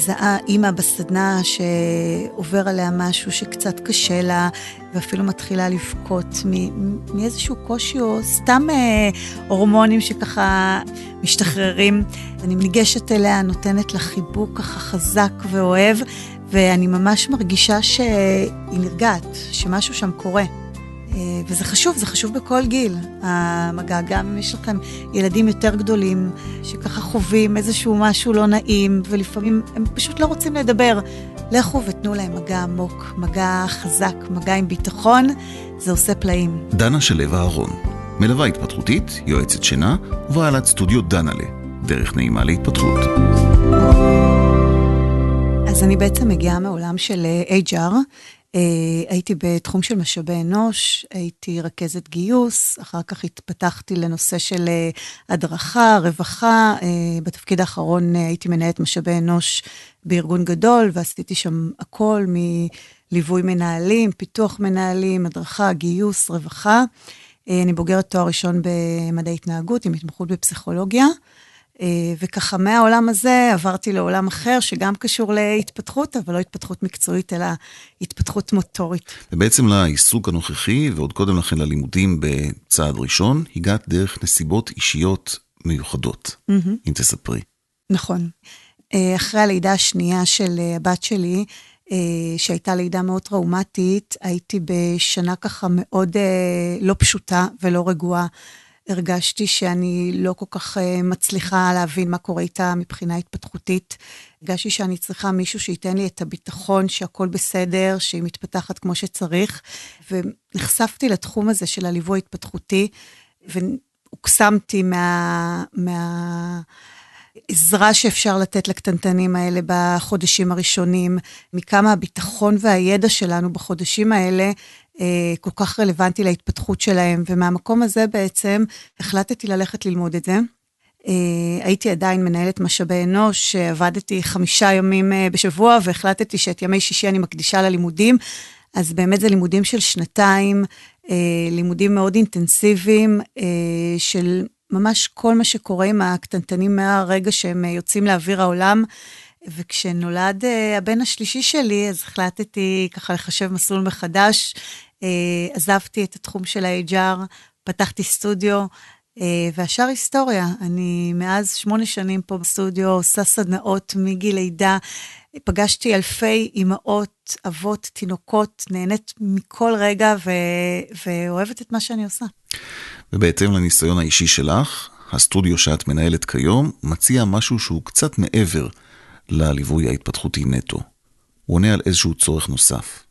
מזהה אימא בסדנה שעובר עליה משהו שקצת קשה לה, ואפילו מתחילה לבכות מאיזשהו קושי או סתם אה, הורמונים שככה משתחררים. אני ניגשת אליה, נותנת לה חיבוק ככה חזק ואוהב, ואני ממש מרגישה שהיא נרגעת, שמשהו שם קורה. אה, וזה חשוב, זה חשוב בכל גיל, המגע. גם אם יש לכם ילדים יותר גדולים, שככה חווים איזשהו משהו לא נעים, ולפעמים הם פשוט לא רוצים לדבר. לכו ותנו להם מגע עמוק, מגע חזק, מגע עם ביטחון, זה עושה פלאים. דנה שלו אהרון, מלווה התפתחותית, יועצת שינה, ובעלת סטודיו דנאלה, דרך נעימה להתפתחות. אז אני בעצם מגיעה מעולם של HR, הייתי בתחום של משאבי אנוש, הייתי רכזת גיוס, אחר כך התפתחתי לנושא של אה, הדרכה, רווחה. אה, בתפקיד האחרון הייתי מנהלת משאבי אנוש בארגון גדול, ועשיתי שם הכל מליווי מנהלים, פיתוח מנהלים, הדרכה, גיוס, רווחה. אני בוגרת תואר ראשון במדעי התנהגות עם התמחות בפסיכולוגיה. אה, וככה מהעולם הזה עברתי לעולם אחר, שגם קשור להתפתחות, אבל לא התפתחות מקצועית, אלא התפתחות מוטורית. ובעצם לעיסוק הנוכחי, ועוד קודם לכן ללימודים בצעד ראשון, הגעת דרך נסיבות אישיות מיוחדות, mm-hmm. אם תספרי. נכון. אה, אחרי הלידה השנייה של אה, הבת שלי, שהייתה לידה מאוד טראומטית, הייתי בשנה ככה מאוד לא פשוטה ולא רגועה. הרגשתי שאני לא כל כך אה, מצליחה להבין מה קורה איתה מבחינה התפתחותית. הרגשתי שאני צריכה מישהו שייתן לי את הביטחון שהכל בסדר, שהיא מתפתחת כמו שצריך, ונחשפתי לתחום הזה של הליווי ההתפתחותי, והוקסמתי מה... מה... עזרה שאפשר לתת לקטנטנים האלה בחודשים הראשונים, מכמה הביטחון והידע שלנו בחודשים האלה כל כך רלוונטי להתפתחות שלהם, ומהמקום הזה בעצם החלטתי ללכת ללמוד את זה. אה, הייתי עדיין מנהלת משאבי אנוש, עבדתי חמישה ימים אה, בשבוע, והחלטתי שאת ימי שישי אני מקדישה ללימודים. אז באמת זה לימודים של שנתיים, לימודים מאוד אינטנסיביים, של ממש כל מה שקורה עם הקטנטנים מהרגע שהם יוצאים לאוויר העולם. וכשנולד הבן השלישי שלי, אז החלטתי ככה לחשב מסלול מחדש. אה, עזבתי את התחום של ה-HR, פתחתי סטודיו, אה, והשאר היסטוריה. אני מאז שמונה שנים פה בסטודיו, עושה סדנאות מגיל לידה. פגשתי אלפי אימהות, אבות, תינוקות, נהנית מכל רגע ו... ואוהבת את מה שאני עושה. ובהתאם לניסיון האישי שלך, הסטודיו שאת מנהלת כיום מציע משהו שהוא קצת מעבר לליווי ההתפתחותי נטו. הוא עונה על איזשהו צורך נוסף.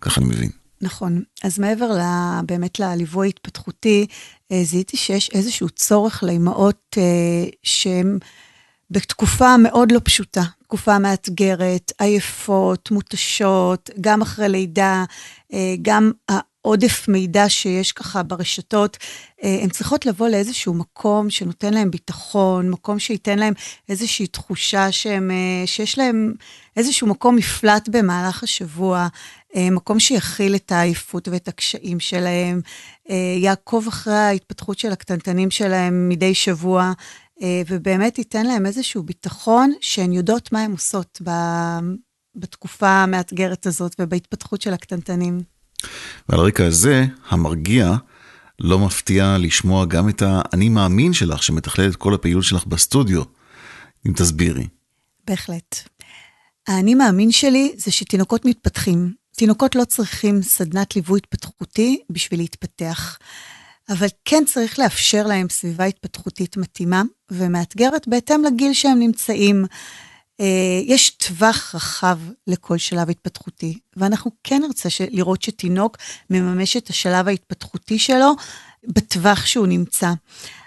ככה אני מבין. נכון. אז מעבר ל, באמת לליווי ההתפתחותי, אה, זיהיתי שיש איזשהו צורך לאימהות אה, שהן בתקופה מאוד לא פשוטה, תקופה מאתגרת, עייפות, מותשות, גם אחרי לידה, אה, גם העודף מידע שיש ככה ברשתות, הן צריכות לבוא לאיזשהו מקום שנותן להן ביטחון, מקום שייתן להן איזושהי תחושה שהם, שיש להן איזשהו מקום מפלט במהלך השבוע, אה, מקום שיכיל את העייפות ואת הקשיים שלהם, אה, יעקוב אחרי ההתפתחות של הקטנטנים שלהם מדי שבוע, אה, ובאמת ייתן להם איזשהו ביטחון שהן יודעות מה הן עושות בתקופה המאתגרת הזאת ובהתפתחות של הקטנטנים. ועל הרקע הזה, המרגיע, לא מפתיע לשמוע גם את האני מאמין שלך, שמתכלל את כל הפעילות שלך בסטודיו, אם תסבירי. בהחלט. האני מאמין שלי זה שתינוקות מתפתחים. תינוקות לא צריכים סדנת ליווי התפתחותי בשביל להתפתח, אבל כן צריך לאפשר להם סביבה התפתחותית מתאימה ומאתגרת בהתאם לגיל שהם נמצאים. אה, יש טווח רחב לכל שלב התפתחותי, ואנחנו כן נרצה לראות שתינוק מממש את השלב ההתפתחותי שלו בטווח שהוא נמצא.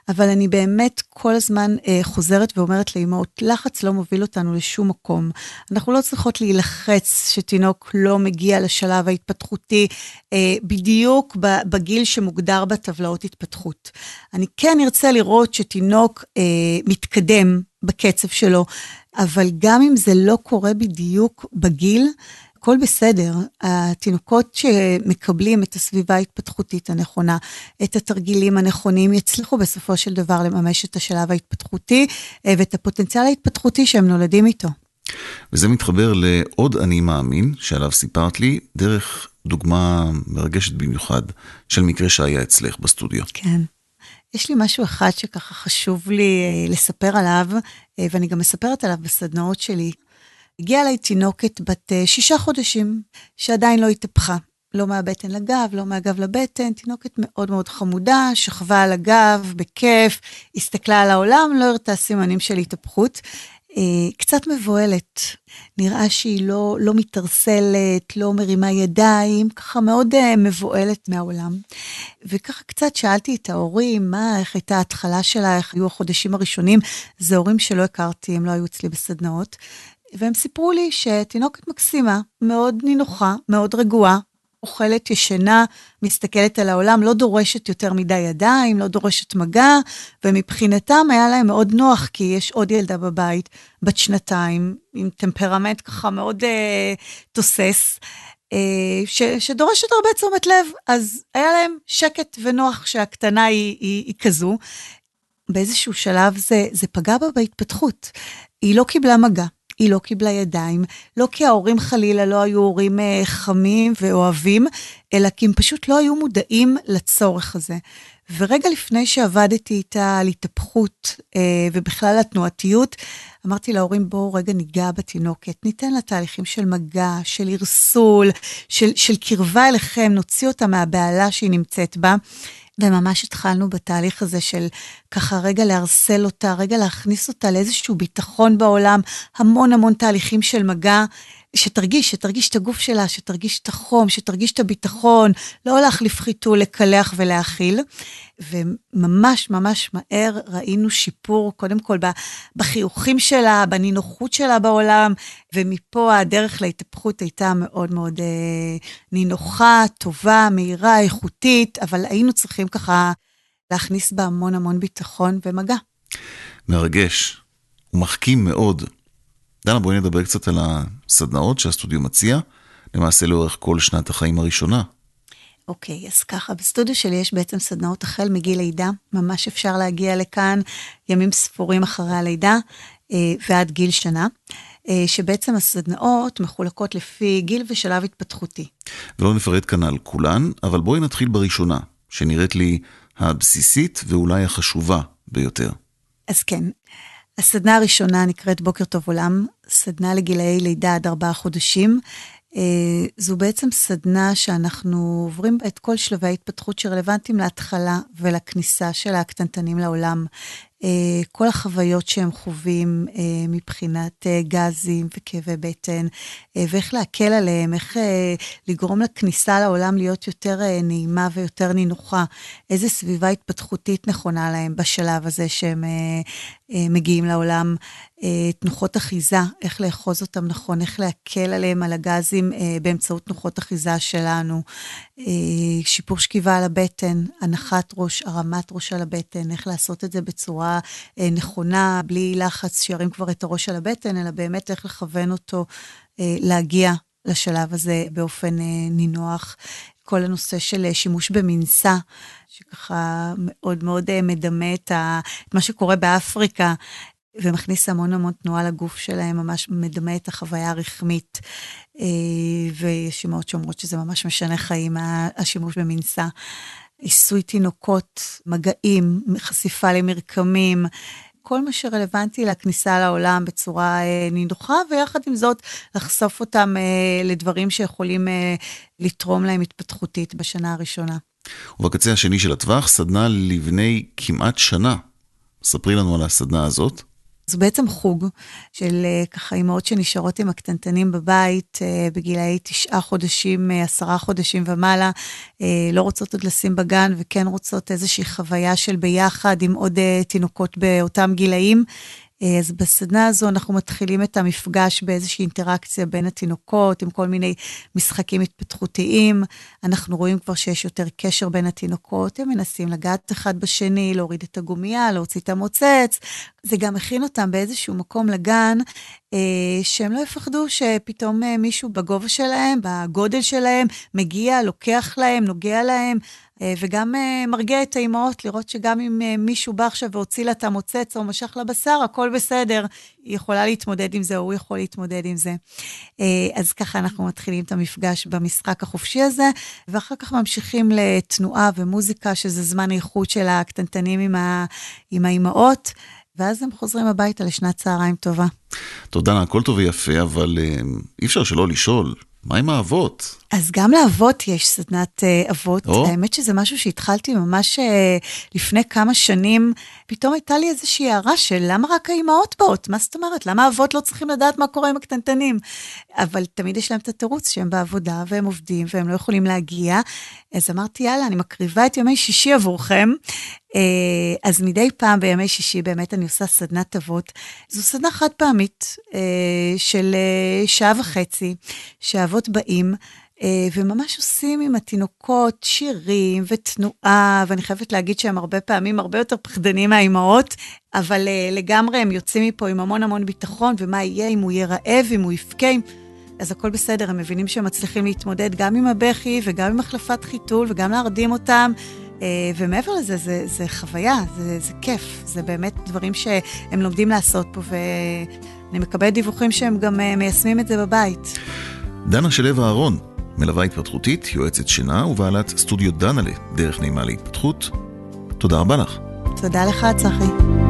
אבל אני באמת כל הזמן אה, חוזרת ואומרת לאמהות, לחץ לא מוביל אותנו לשום מקום. אנחנו לא צריכות להילחץ שתינוק לא מגיע לשלב ההתפתחותי אה, בדיוק בגיל שמוגדר בטבלאות התפתחות. אני כן ארצה לראות שתינוק אה, מתקדם בקצב שלו, אבל גם אם זה לא קורה בדיוק בגיל, הכל בסדר. התינוקות שמקבלים את הסביבה ההתפתחותית הנכונה, את התרגילים הנכונים, יצליחו בסופו של דבר לממש את השלב ההתפתחותי אה, ואת הפוטנציאל ההתפתחותי שהם נולדים איתו. וזה מתחבר לעוד אני מאמין, שעליו סיפרת לי, דרך דוגמה מרגשת במיוחד של מקרה שהיה אצלך בסטודיו. כן. יש לי משהו אחד שככה חשוב לי אה, לספר עליו, אה, ואני גם מספרת עליו בסדנאות שלי. הגיעה אליי תינוקת בת אה, שישה חודשים, שעדיין לא התהפכה. לא מהבטן לגב, לא מהגב לבטן, תינוקת מאוד מאוד חמודה, שכבה על הגב, בכיף, הסתכלה על העולם, לא הראתה סימנים של התהפכות. אה, קצת מבוהלת, נראה שהיא לא, לא מתערסלת, לא מרימה ידיים, ככה מאוד uh, מבוהלת מהעולם. וככה קצת שאלתי את ההורים, מה, איך הייתה ההתחלה שלה, איך היו החודשים הראשונים. זה הורים שלא הכרתי, הם לא היו אצלי בסדנאות. והם סיפרו לי שתינוקת מקסימה, מאוד נינוחה, מאוד רגועה, אוכלת, ישנה, מסתכלת על העולם, לא דורשת יותר מדי ידיים, לא דורשת מגע, ומבחינתם היה להם מאוד נוח, כי יש עוד ילדה בבית, בת שנתיים, עם טמפרמנט ככה מאוד אה, תוסס. אה, ש, שדורשת הרבה תשומת לב, אז היה להם שקט ונוח שהקטנה היא, היא, היא כזו. באיזשהו שלב זה, זה פגע בה בהתפתחות. היא לא קיבלה מגע, היא לא קיבלה ידיים, לא כי ההורים חלילה לא היו הורים אה, חמים ואוהבים, אלא כי הם פשוט לא היו מודעים לצורך הזה. ורגע לפני שעבדתי איתה על התהפכות אה, ובכלל התנועתיות, אמרתי להורים, בואו רגע ניגע בתינוקת, ניתן לה תהליכים של מגע, של ערסול, של, של קרבה אליכם, נוציא אותה מהבהלה שהיא נמצאת בה. וממש התחלנו בתהליך הזה של ככה רגע לערסל אותה, רגע להכניס אותה לאיזשהו ביטחון בעולם, המון המון תהליכים של מגע, שתרגיש, שתרגיש את הגוף שלה, שתרגיש את החום, שתרגיש את הביטחון, לא להחליף חיתול, לקלח ולהכיל. וממש ממש מהר ראינו שיפור, קודם כל בחיוכים שלה, בנינוחות שלה בעולם, ומפה הדרך להתהפכות הייתה מאוד מאוד אה, נינוחה, טובה, מהירה, איכותית, אבל היינו צריכים ככה להכניס בה המון המון ביטחון ומגע. מרגש ומחכים מאוד. דנה, בואי נדבר קצת על הסדנאות שהסטודיו מציע, למעשה לאורך כל שנת החיים הראשונה. אוקיי, okay, אז ככה, בסטודיו שלי יש בעצם סדנאות החל מגיל לידה, ממש אפשר להגיע לכאן ימים ספורים אחרי הלידה אה, ועד גיל שנה, אה, שבעצם הסדנאות מחולקות לפי גיל ושלב התפתחותי. ולא נפרט כאן על כולן, אבל בואי נתחיל בראשונה, שנראית לי הבסיסית ואולי החשובה ביותר. אז כן, הסדנה הראשונה נקראת בוקר טוב עולם, סדנה לגילאי לידה עד ארבעה חודשים. אה, זו בעצם סדנה שאנחנו עוברים את כל שלבי ההתפתחות שרלוונטיים להתחלה ולכניסה של הקטנטנים לעולם. אה, כל החוויות שהם חווים אה, מבחינת אה, גזים וכאבי בטן, ואיך להקל עליהם, איך לגרום לכניסה לעולם להיות יותר נעימה ויותר נינוחה, איזה סביבה התפתחותית נכונה להם בשלב הזה שהם מגיעים לעולם, תנוחות אחיזה, איך לאחוז אותם נכון, איך להקל עליהם על הגזים באמצעות תנוחות אחיזה שלנו, שיפור שכיבה על הבטן, הנחת ראש, הרמת ראש על הבטן, איך לעשות את זה בצורה אה, נכונה, בלי לחץ שירים כבר את הראש על הבטן, אלא באמת איך לכוון אותו אה, להגיע לשלב הזה באופן אה, נינוח. כל הנושא של שימוש במנסה, שככה מאוד מאוד מדמה את מה שקורה באפריקה, ומכניס המון המון תנועה לגוף שלהם, ממש מדמה את החוויה הרחמית. ויש אמהות שאומרות שזה ממש משנה חיים, השימוש במנסה. עיסוי תינוקות, מגעים, חשיפה למרקמים, כל מה שרלוונטי לכניסה לעולם בצורה אה, נינוחה, ויחד עם זאת, לחשוף אותם אה, לדברים שיכולים אה, לתרום להם התפתחותית בשנה הראשונה. ובקצה השני של הטווח, סדנה לבני כמעט שנה. ספרי לנו על הסדנה הזאת. זו בעצם חוג של אה, ככה אימהות שנשארות עם הקטנטנים בבית אה, בגילאי תשעה חודשים, אה, עשרה חודשים ומעלה, לא רוצות עוד לשים בגן וכן רוצות איזושהי חוויה של ביחד עם עוד תינוקות באותם גילאים. אה, אז בסדנה הזו אנחנו מתחילים את המפגש באיזושהי אינטראקציה בין התינוקות, עם כל מיני משחקים התפתחותיים. אנחנו רואים כבר שיש יותר קשר בין התינוקות, הם מנסים לגעת אחד בשני, להוריד את הגומייה, להוציא את המוצץ. זה גם מכין אותם באיזשהו מקום לגן, שהם לא יפחדו שפתאום מישהו בגובה שלהם, בגודל שלהם, מגיע, לוקח להם, נוגע להם. אה, וגם אה, מרגיע את האימהות, לראות שגם אם אה, מישהו בא עכשיו והוציא לה את המוצץ או משך לה בשר, הכל בסדר. היא יכולה להתמודד עם זה, או הוא יכול להתמודד עם זה. אז ככה אנחנו מתחילים את המפגש במשחק החופשי הזה, ואחר כך ממשיכים לתנועה ומוזיקה, שזה זמן איכות של הקטנטנים עם, ה... עם האימהות. ואז הם חוזרים הביתה לשנת צהריים טובה. תודה, הכל טוב ויפה, אבל אי אפשר שלא לשאול, מה עם האבות? אז גם לאבות יש סדנת uh, אבות. Oh. האמת שזה משהו שהתחלתי ממש uh, לפני כמה שנים. פתאום הייתה לי איזושהי הערה של למה רק האימהות באות? מה זאת אומרת? למה האבות לא צריכים לדעת מה קורה עם הקטנטנים? אבל תמיד יש להם את התירוץ שהם בעבודה והם עובדים והם לא יכולים להגיע. אז אמרתי, יאללה, אני מקריבה את ימי שישי עבורכם. Uh, אז מדי פעם בימי שישי באמת אני עושה סדנת אבות. זו סדנה חד פעמית uh, של uh, שעה וחצי, שהאבות באים. אה, וממש עושים עם התינוקות שירים ותנועה, ואני חייבת להגיד שהם הרבה פעמים הרבה יותר פחדנים מהאימהות, אבל אה, לגמרי הם יוצאים מפה עם המון המון ביטחון, ומה יהיה אם הוא יהיה רעב, אם הוא יבכה. אז הכל בסדר, הם מבינים שהם מצליחים להתמודד גם עם הבכי וגם עם החלפת חיתול וגם להרדים אותם. אה, ומעבר לזה, זה, זה חוויה, זה, זה כיף, זה באמת דברים שהם לומדים לעשות פה, ואני מקבלת דיווחים שהם גם מיישמים את זה בבית. דנה שלו אהרון, מלווה התפתחותית, יועצת שינה ובעלת סטודיו דנלה, דרך נעימה להתפתחות. תודה רבה לך. תודה לך, צחי.